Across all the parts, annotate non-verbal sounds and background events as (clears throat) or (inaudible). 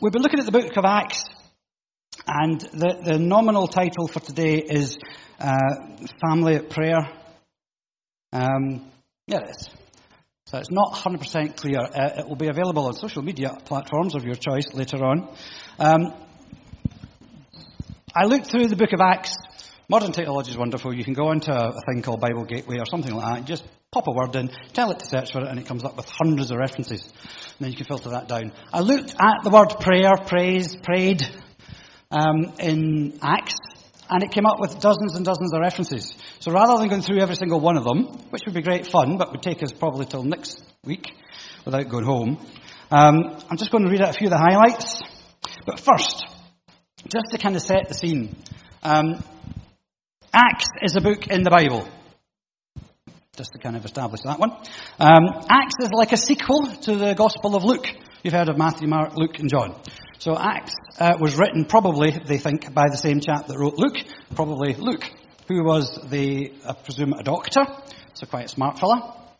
we'll been looking at the book of Acts, and the, the nominal title for today is uh, Family at Prayer. Um, yeah, it is. So it's not 100% clear. Uh, it will be available on social media platforms of your choice later on. Um, I looked through the book of Acts. Modern technology is wonderful. You can go onto a, a thing called Bible Gateway or something like that. Just pop a word in, tell it to search for it, and it comes up with hundreds of references. And then you can filter that down. I looked at the word prayer, praise, prayed um, in Acts, and it came up with dozens and dozens of references. So rather than going through every single one of them, which would be great fun, but would take us probably till next week without going home, um, I'm just going to read out a few of the highlights. But first, just to kind of set the scene. Um, Acts is a book in the Bible. Just to kind of establish that one. Um, Acts is like a sequel to the Gospel of Luke. You've heard of Matthew, Mark, Luke, and John. So Acts uh, was written probably, they think, by the same chap that wrote Luke, probably Luke, who was the, I presume, a doctor, so quite a smart fella.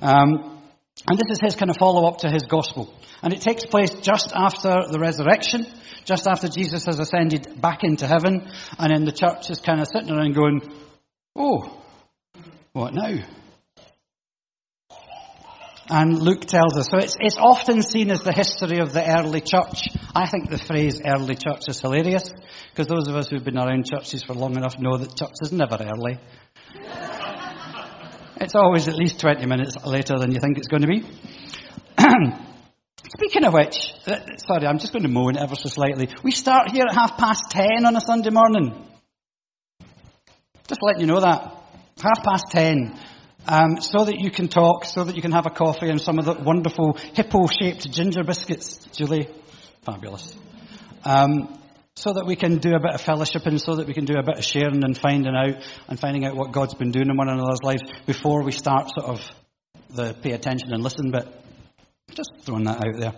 Um, and this is his kind of follow up to his gospel. And it takes place just after the resurrection, just after Jesus has ascended back into heaven, and then the church is kind of sitting around going, Oh, what now? And Luke tells us. So it's, it's often seen as the history of the early church. I think the phrase early church is hilarious, because those of us who've been around churches for long enough know that church is never early. (laughs) it's always at least 20 minutes later than you think it's going to be. (clears throat) Speaking of which, uh, sorry, I'm just going to moan ever so slightly. We start here at half past ten on a Sunday morning. Just letting you know that. Half past ten. Um, so that you can talk, so that you can have a coffee and some of the wonderful hippo-shaped ginger biscuits, Julie. Fabulous. Um, so that we can do a bit of fellowshipping, so that we can do a bit of sharing and finding out, and finding out what God's been doing in one another's lives before we start sort of the pay attention and listen bit. Just throwing that out there.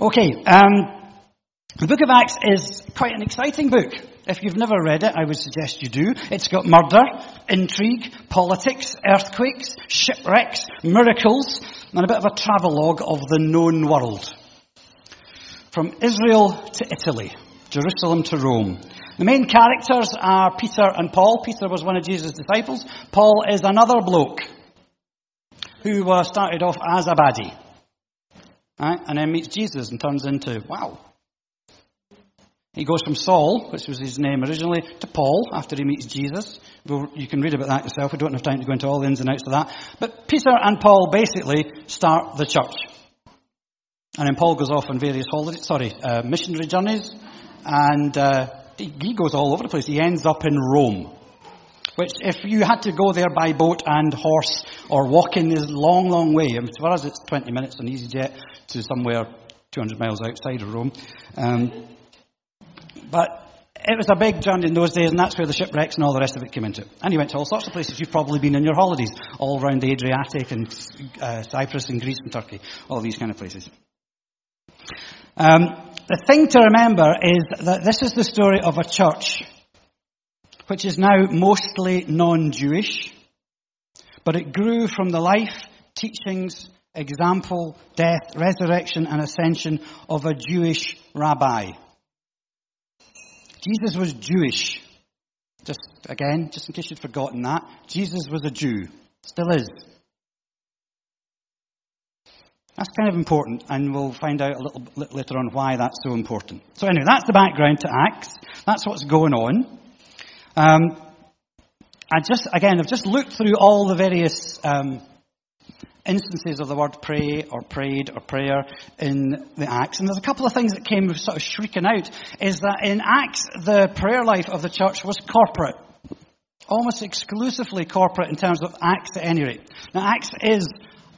Okay, um, the book of Acts is quite an exciting book. If you've never read it, I would suggest you do. It's got murder, intrigue, politics, earthquakes, shipwrecks, miracles, and a bit of a travelogue of the known world. From Israel to Italy, Jerusalem to Rome. The main characters are Peter and Paul. Peter was one of Jesus' disciples. Paul is another bloke who uh, started off as a baddie. Right? And then meets Jesus and turns into, wow. He goes from Saul, which was his name originally, to Paul after he meets Jesus. You can read about that yourself. We don't have time to go into all the ins and outs of that. But Peter and Paul basically start the church. And then Paul goes off on various holidays, sorry, uh, missionary journeys. And uh, he goes all over the place. He ends up in Rome. Which, if you had to go there by boat and horse or walking, is a long, long way. Mean, for us, it's 20 minutes on EasyJet to somewhere 200 miles outside of Rome. Um, but it was a big journey in those days, and that's where the shipwrecks and all the rest of it came into. And he went to all sorts of places you've probably been in your holidays, all around the Adriatic and uh, Cyprus and Greece and Turkey, all these kind of places. Um, the thing to remember is that this is the story of a church which is now mostly non-Jewish, but it grew from the life, teachings, example, death, resurrection, and ascension of a Jewish rabbi. Jesus was Jewish. Just again, just in case you'd forgotten that, Jesus was a Jew. Still is. That's kind of important, and we'll find out a little bit later on why that's so important. So anyway, that's the background to Acts. That's what's going on. Um, I just, again, I've just looked through all the various um, instances of the word pray or prayed or prayer in the Acts. And there's a couple of things that came sort of shrieking out is that in Acts, the prayer life of the church was corporate. Almost exclusively corporate in terms of Acts at any rate. Now Acts is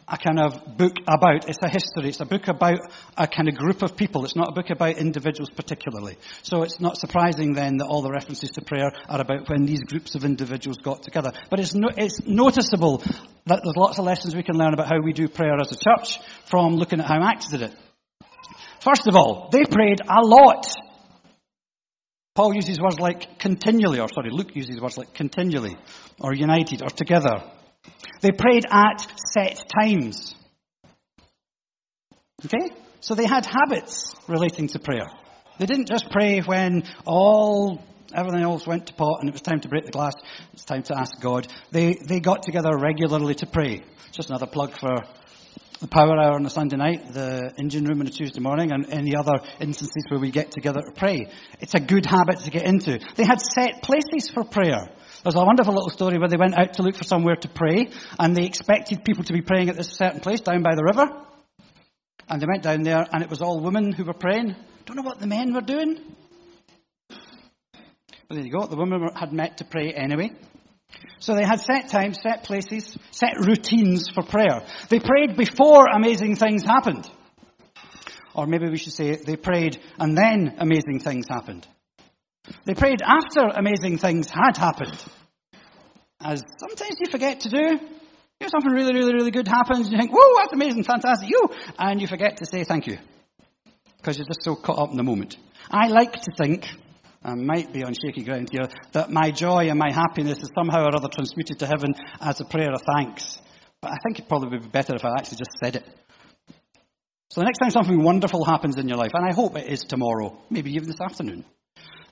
a kind of book about. It's a history. It's a book about a kind of group of people. It's not a book about individuals particularly. So it's not surprising then that all the references to prayer are about when these groups of individuals got together. But it's, no, it's noticeable that there's lots of lessons we can learn about how we do prayer as a church from looking at how Acts did it. First of all, they prayed a lot. Paul uses words like continually, or sorry, Luke uses words like continually, or united, or together. They prayed at set times. Okay? So they had habits relating to prayer. They didn't just pray when all everything else went to pot and it was time to break the glass. It's time to ask God. They they got together regularly to pray. Just another plug for the power hour on a Sunday night, the engine room on a Tuesday morning, and any other instances where we get together to pray. It's a good habit to get into. They had set places for prayer. There's a wonderful little story where they went out to look for somewhere to pray, and they expected people to be praying at this certain place down by the river. And they went down there, and it was all women who were praying. Don't know what the men were doing. But there you go. The women had met to pray anyway. So they had set times, set places, set routines for prayer. They prayed before amazing things happened. Or maybe we should say they prayed and then amazing things happened. They prayed after amazing things had happened. As sometimes you forget to do. You know, something really, really, really good happens, and you think, whoa, that's amazing, fantastic, you! And you forget to say thank you. Because you're just so caught up in the moment. I like to think I might be on shaky ground here, that my joy and my happiness is somehow or other transmuted to heaven as a prayer of thanks. But I think it probably would be better if I actually just said it. So the next time something wonderful happens in your life, and I hope it is tomorrow, maybe even this afternoon,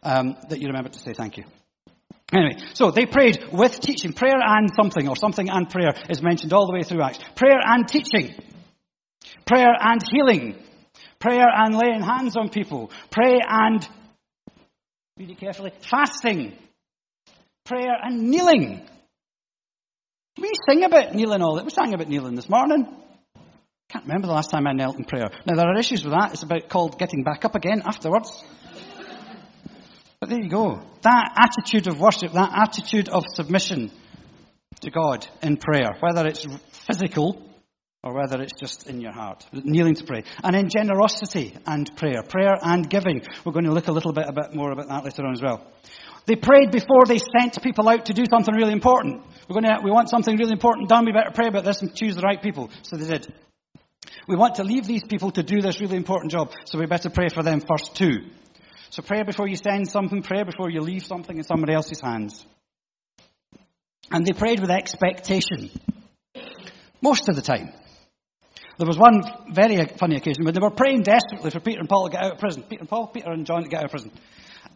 um, that you remember to say thank you. Anyway, so they prayed with teaching. Prayer and something, or something and prayer, is mentioned all the way through Acts. Prayer and teaching. Prayer and healing. Prayer and laying hands on people. Pray and Read it carefully. Fasting, prayer, and kneeling. We sing about kneeling all that. We sang about kneeling this morning. Can't remember the last time I knelt in prayer. Now there are issues with that. It's about called getting back up again afterwards. But there you go. That attitude of worship, that attitude of submission to God in prayer, whether it's physical or whether it's just in your heart, kneeling to pray. And in generosity and prayer, prayer and giving. We're going to look a little bit, a bit more about that later on as well. They prayed before they sent people out to do something really important. We're going to, we want something really important done. We better pray about this and choose the right people. So they did. We want to leave these people to do this really important job. So we better pray for them first too. So pray before you send something. Pray before you leave something in somebody else's hands. And they prayed with expectation. Most of the time. There was one very funny occasion when they were praying desperately for Peter and Paul to get out of prison. Peter and Paul, Peter and John to get out of prison.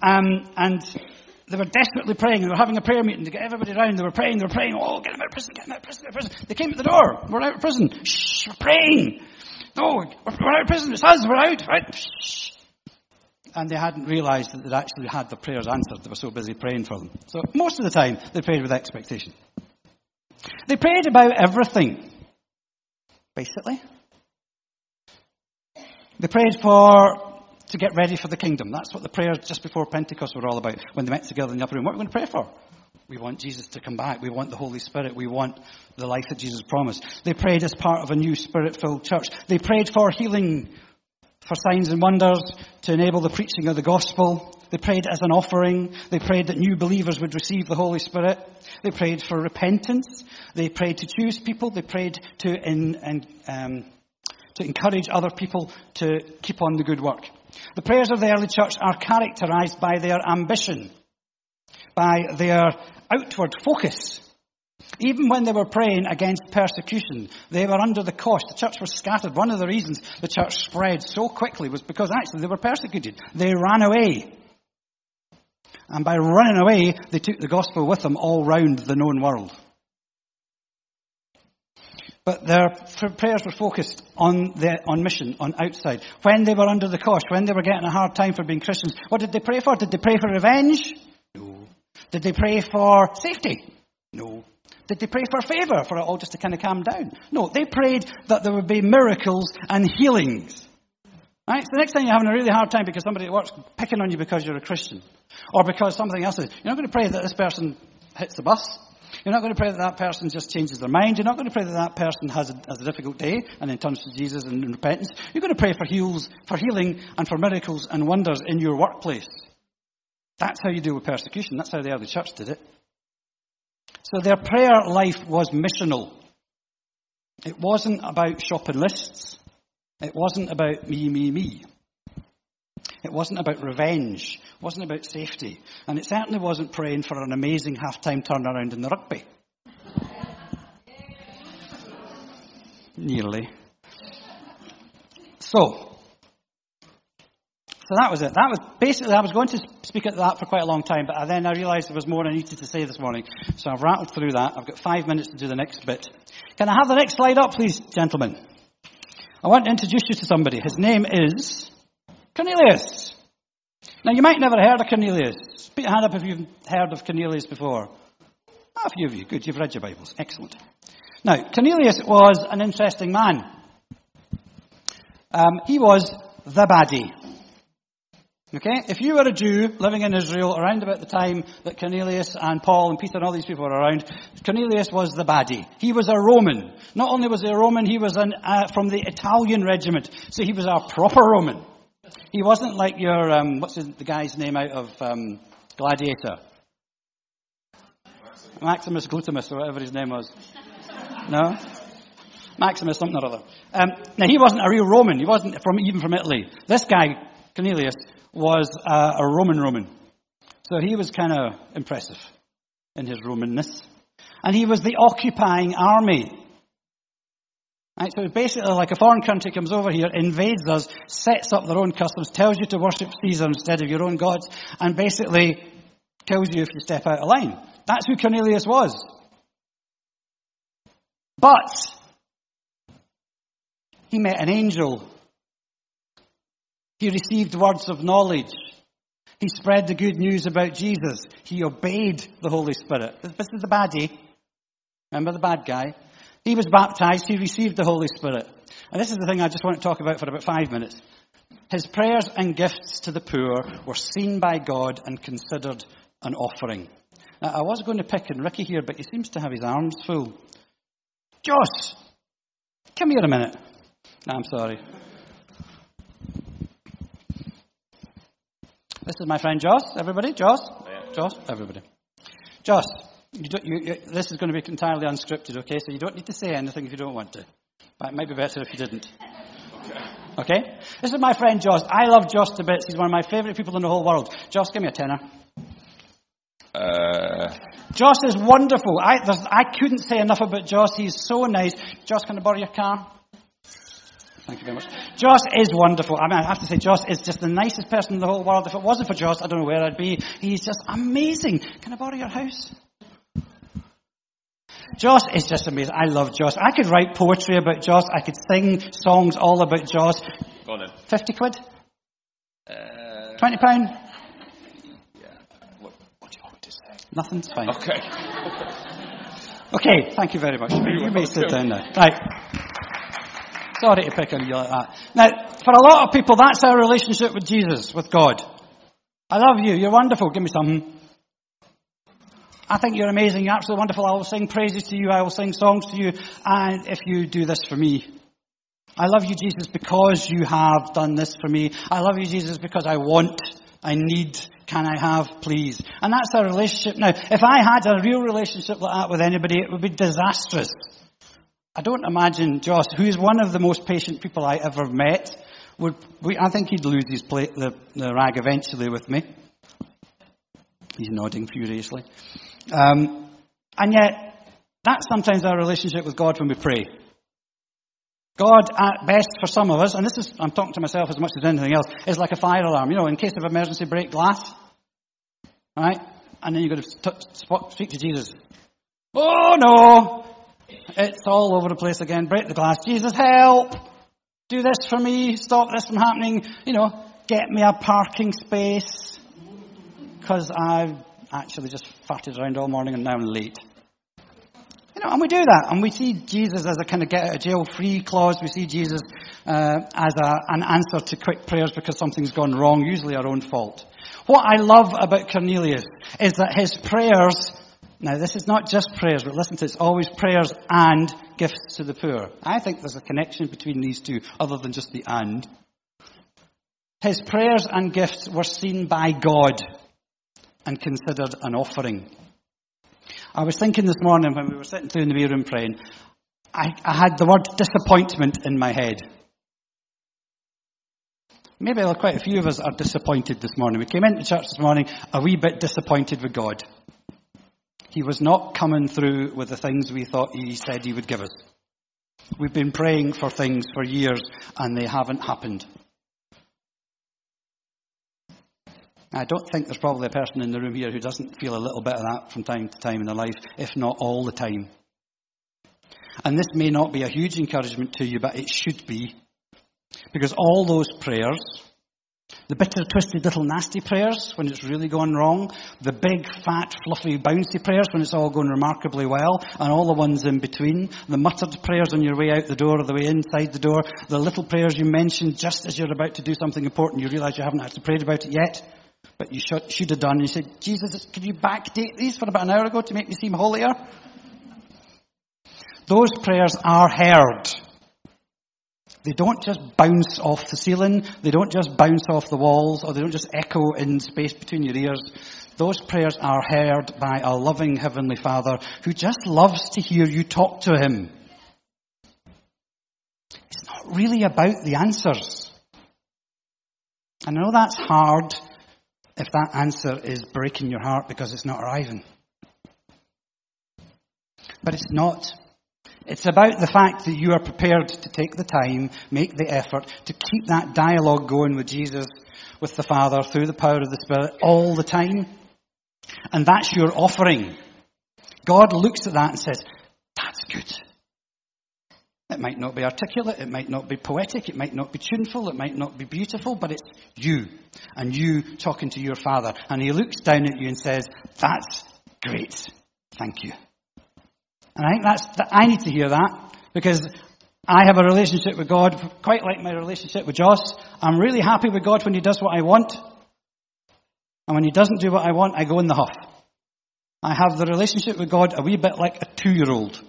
Um, and they were desperately praying. They were having a prayer meeting to get everybody around. They were praying. They were praying. Oh, get them out of prison. Get them out of prison. Out of prison. They came at the door. We're out of prison. Shh. We're praying. No, we're, we're out of prison. It's us. We're out. Right. Shh. And they hadn't realised that they'd actually had the prayers answered. They were so busy praying for them. So most of the time, they prayed with expectation. They prayed about everything basically. They prayed for to get ready for the kingdom. That's what the prayers just before Pentecost were all about when they met together in the upper room. What are we going to pray for? We want Jesus to come back. We want the Holy Spirit. We want the life that Jesus promised. They prayed as part of a new spirit filled church. They prayed for healing, for signs and wonders, to enable the preaching of the gospel. They prayed as an offering. They prayed that new believers would receive the Holy Spirit. They prayed for repentance. They prayed to choose people. They prayed to, in, in, um, to encourage other people to keep on the good work. The prayers of the early church are characterized by their ambition, by their outward focus. Even when they were praying against persecution, they were under the cost. The church was scattered. One of the reasons the church spread so quickly was because actually they were persecuted. They ran away. And by running away, they took the gospel with them all round the known world. But their prayers were focused on, the, on mission, on outside. When they were under the cosh, when they were getting a hard time for being Christians, what did they pray for? Did they pray for revenge? No. Did they pray for safety? No. Did they pray for favour, for it all just to kind of calm down? No. They prayed that there would be miracles and healings. Right? So the next time you're having a really hard time because somebody at work's picking on you because you're a Christian, or because something else is, you're not going to pray that this person hits the bus. You're not going to pray that that person just changes their mind. You're not going to pray that that person has a, has a difficult day and then turns to Jesus and in repentance. You're going to pray for heals, for healing and for miracles and wonders in your workplace. That's how you deal with persecution. That's how the early church did it. So their prayer life was missional. It wasn't about shopping lists. It wasn't about me, me, me. It wasn't about revenge. It wasn't about safety. And it certainly wasn't praying for an amazing half-time turnaround in the rugby. Nearly. So, So that was it. That was basically, I was going to speak at that for quite a long time, but then I realised there was more I needed to say this morning. So I've rattled through that. I've got five minutes to do the next bit. Can I have the next slide up, please, gentlemen? I want to introduce you to somebody. His name is Cornelius. Now, you might never have heard of Cornelius. Put your hand up if you've heard of Cornelius before. A few of you. Good. You've read your Bibles. Excellent. Now, Cornelius was an interesting man. Um, he was the baddie. Okay? If you were a Jew living in Israel around about the time that Cornelius and Paul and Peter and all these people were around, Cornelius was the baddie. He was a Roman. Not only was he a Roman, he was an, uh, from the Italian regiment. So he was a proper Roman. He wasn't like your, um, what's the guy's name out of um, Gladiator? Maximus Glutimus, or whatever his name was. No? Maximus something or other. Um, now, he wasn't a real Roman. He wasn't from even from Italy. This guy, Cornelius, was uh, a Roman Roman. So he was kind of impressive in his Romanness. And he was the occupying army. Right, so basically like a foreign country comes over here, invades us, sets up their own customs, tells you to worship Caesar instead of your own gods, and basically kills you if you step out of line. That's who Cornelius was. But he met an angel he received words of knowledge. He spread the good news about Jesus. He obeyed the Holy Spirit. This is the baddie. Remember the bad guy? He was baptized. He received the Holy Spirit. And this is the thing I just want to talk about for about five minutes. His prayers and gifts to the poor were seen by God and considered an offering. Now, I was going to pick on Ricky here, but he seems to have his arms full. Joss, come here a minute. No, I'm sorry. This is my friend Joss. Everybody, Joss, yeah. Joss, everybody. Joss, you you, you, this is going to be entirely unscripted, okay? So you don't need to say anything if you don't want to. But it might be better if you didn't. Okay. Okay? This is my friend Joss. I love Joss to bits. He's one of my favourite people in the whole world. Joss, give me a tenner. Uh... Joss is wonderful. I, I couldn't say enough about Joss. He's so nice. Joss, can I borrow your car? Thank you very much. Joss is wonderful. I mean, I have to say, Joss is just the nicest person in the whole world. If it wasn't for Joss, I don't know where I'd be. He's just amazing. Can I borrow your house? Joss is just amazing. I love Joss. I could write poetry about Joss. I could sing songs all about Joss. Go on then. 50 quid? Uh, 20 pound? Yeah. What, what, do you want me to say? Nothing's fine. Okay. okay, thank you very much. You may sit down now. Right. Sorry to pick on you like that. Now, for a lot of people, that's our relationship with Jesus, with God. I love you. You're wonderful. Give me something. I think you're amazing. You're absolutely wonderful. I will sing praises to you. I will sing songs to you. And if you do this for me, I love you, Jesus, because you have done this for me. I love you, Jesus, because I want, I need, can I have, please? And that's our relationship. Now, if I had a real relationship like that with anybody, it would be disastrous. I don't imagine Joss, who is one of the most patient people I ever met, would, we, I think he'd lose his plate, the, the rag eventually with me. He's nodding furiously. Um, and yet, that's sometimes our relationship with God when we pray. God, at best for some of us, and this is, I'm talking to myself as much as anything else, is like a fire alarm. You know, in case of emergency, break glass. Right? And then you've got to t- speak to Jesus. Oh no! It's all over the place again. Break the glass. Jesus, help! Do this for me. Stop this from happening. You know, get me a parking space. Because I've actually just farted around all morning and now I'm late. You know, and we do that, and we see Jesus as a kind of get out of jail free clause. We see Jesus uh, as a, an answer to quick prayers because something's gone wrong, usually our own fault. What I love about Cornelius is that his prayers now, this is not just prayers, but listen to it, it's always prayers and gifts to the poor. I think there's a connection between these two, other than just the and. His prayers and gifts were seen by God and considered an offering. I was thinking this morning when we were sitting through in the wee room praying, I, I had the word disappointment in my head. Maybe quite a few of us are disappointed this morning. We came into church this morning a wee bit disappointed with God. He was not coming through with the things we thought he said he would give us. We've been praying for things for years and they haven't happened. I don't think there's probably a person in the room here who doesn't feel a little bit of that from time to time in their life, if not all the time. And this may not be a huge encouragement to you, but it should be. Because all those prayers, the bitter, twisted, little nasty prayers when it's really gone wrong, the big, fat, fluffy, bouncy prayers when it's all going remarkably well, and all the ones in between, the muttered prayers on your way out the door or the way inside the door, the little prayers you mentioned just as you're about to do something important, you realize you haven't actually prayed about it yet, but you should, should have done—and You said, Jesus, could you backdate these for about an hour ago to make me seem holier? Those prayers are heard. They don't just bounce off the ceiling, they don't just bounce off the walls, or they don't just echo in space between your ears. Those prayers are heard by a loving Heavenly Father who just loves to hear you talk to Him. It's not really about the answers. I know that's hard if that answer is breaking your heart because it's not arriving. But it's not. It's about the fact that you are prepared to take the time, make the effort to keep that dialogue going with Jesus, with the Father, through the power of the Spirit all the time. And that's your offering. God looks at that and says, that's good. It might not be articulate, it might not be poetic, it might not be tuneful, it might not be beautiful, but it's you and you talking to your father. And he looks down at you and says, That's great. Thank you. And I think that's, that I need to hear that because I have a relationship with God quite like my relationship with Joss. I'm really happy with God when he does what I want. And when he doesn't do what I want, I go in the huff. I have the relationship with God a wee bit like a two year old.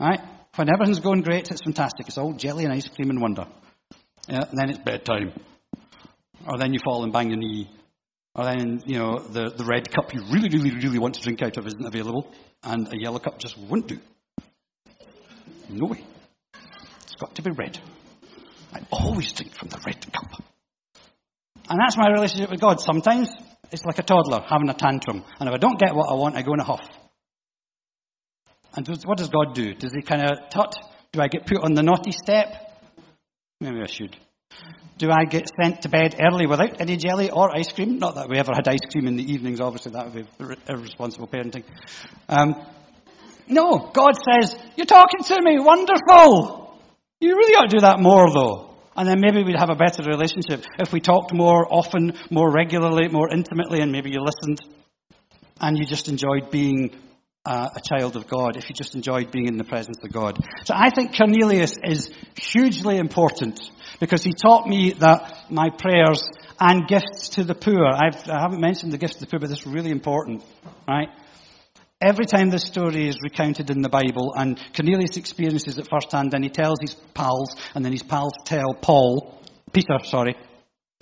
Right? When everything's going great, it's fantastic. It's all jelly and ice cream and wonder. Yeah, and then it's bedtime. Or then you fall and bang your knee. Or then, you know, the, the red cup you really, really, really want to drink out of isn't available. And a yellow cup just won't do. No way. It's got to be red. I always drink from the red cup. And that's my relationship with God. Sometimes it's like a toddler having a tantrum. And if I don't get what I want, I go in a huff. And what does God do? Does he kind of tut? Do I get put on the naughty step? Maybe I should. Do I get sent to bed early without any jelly or ice cream? Not that we ever had ice cream in the evenings, obviously, that would be irresponsible parenting. Um, no, God says, You're talking to me, wonderful! You really ought to do that more, though. And then maybe we'd have a better relationship if we talked more often, more regularly, more intimately, and maybe you listened and you just enjoyed being uh, a child of God, if you just enjoyed being in the presence of God. So I think Cornelius is hugely important because he taught me that my prayers and gifts to the poor, I've, I have not mentioned the gifts to the poor, but this is really important, right? Every time this story is recounted in the Bible and Cornelius experiences it firsthand, then he tells his pals, and then his pals tell Paul, Peter, sorry,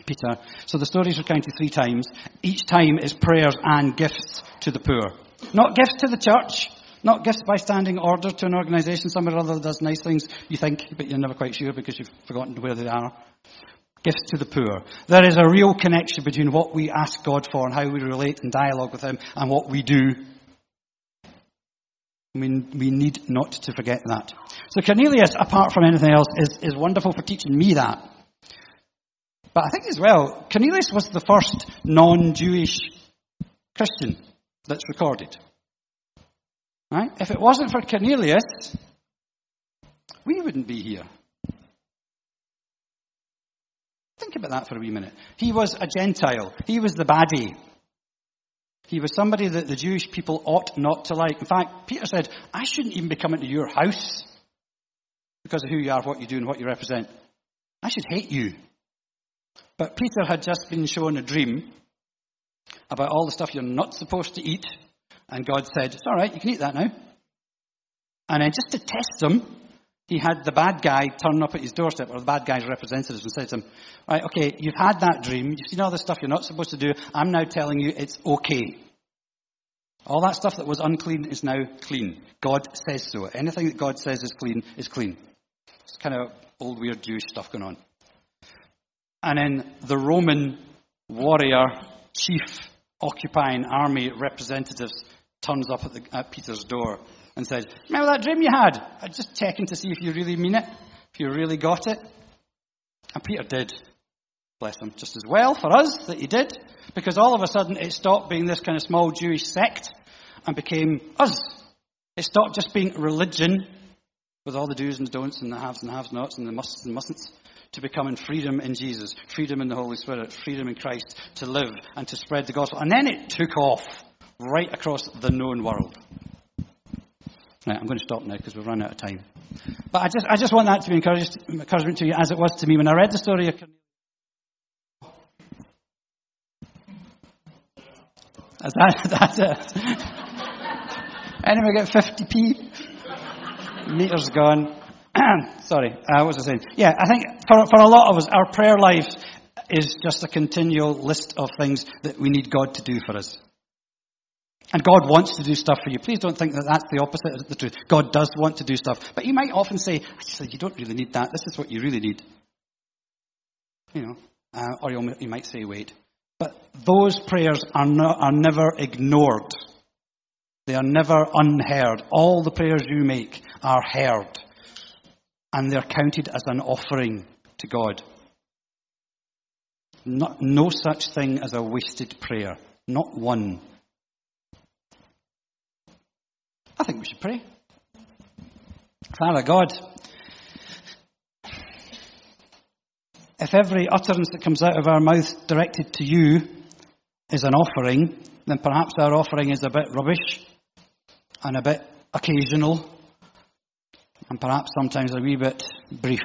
Peter. So the story is recounted three times. Each time is prayers and gifts to the poor. Not gifts to the church, not gifts by standing order to an organisation somewhere or other that does nice things, you think, but you're never quite sure because you've forgotten where they are. Gifts to the poor. There is a real connection between what we ask God for and how we relate and dialogue with Him and what we do. I mean, we need not to forget that. So Cornelius, apart from anything else, is, is wonderful for teaching me that. But I think as well, Cornelius was the first non-Jewish Christian that's recorded. Right? If it wasn't for Cornelius, we wouldn't be here. Think about that for a wee minute. He was a Gentile. He was the baddie. He was somebody that the Jewish people ought not to like. In fact, Peter said, I shouldn't even be coming to your house because of who you are, what you do, and what you represent. I should hate you. But Peter had just been shown a dream about all the stuff you're not supposed to eat. And God said, It's all right, you can eat that now. And then just to test him, he had the bad guy turn up at his doorstep, or the bad guy's representatives, and said to him, Right, okay, you've had that dream, you've seen all the stuff you're not supposed to do, I'm now telling you it's okay. All that stuff that was unclean is now clean. God says so. Anything that God says is clean is clean. It's kind of old, weird Jewish stuff going on. And then the Roman warrior chief occupying army representatives turns up at, the, at Peter's door and says, Remember that dream you had? I'm just checking to see if you really mean it, if you really got it. And Peter did. bless him, just as well for us that he did, because all of a sudden it stopped being this kind of small Jewish sect and became us. It stopped just being religion with all the do's and don'ts and the haves and have nots and the musts and mustn'ts to become in freedom in Jesus, freedom in the Holy Spirit, freedom in Christ to live and to spread the gospel. And then it took off right across the known world. Right, I'm going to stop now because we've run out of time. But I just, I just want that to be encouragement to you as it was to me when I read the story of. Is that, that's it? (laughs) Get 50p? Meters gone. Sorry, uh, what was I saying? Yeah, I think for, for a lot of us, our prayer life is just a continual list of things that we need God to do for us. And God wants to do stuff for you. Please don't think that that's the opposite of the truth. God does want to do stuff. But you might often say, actually, you don't really need that. This is what you really need. You know, uh, or you might say, wait. But those prayers are, not, are never ignored. They are never unheard. All the prayers you make are heard. And they're counted as an offering to God. Not, no such thing as a wasted prayer. Not one. I think we should pray. Father God, if every utterance that comes out of our mouth directed to you is an offering, then perhaps our offering is a bit rubbish and a bit occasional and perhaps sometimes a wee bit brief.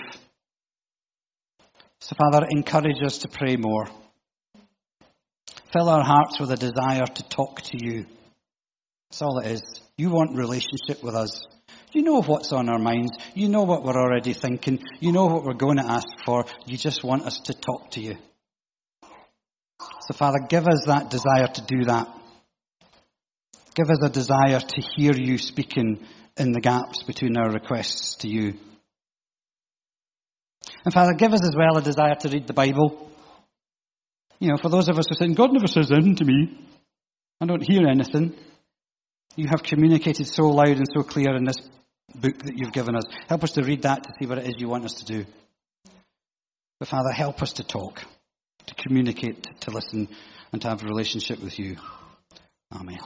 So, Father, encourage us to pray more. Fill our hearts with a desire to talk to you. That's all it is. You want relationship with us. You know what's on our minds. You know what we're already thinking. You know what we're going to ask for. You just want us to talk to you. So, Father, give us that desire to do that. Give us a desire to hear you speaking in the gaps between our requests to you. And Father, give us as well a desire to read the Bible. You know, for those of us who saying, God never says anything to me. I don't hear anything. You have communicated so loud and so clear in this book that you've given us. Help us to read that to see what it is you want us to do. But Father, help us to talk, to communicate, to listen, and to have a relationship with you. Amen.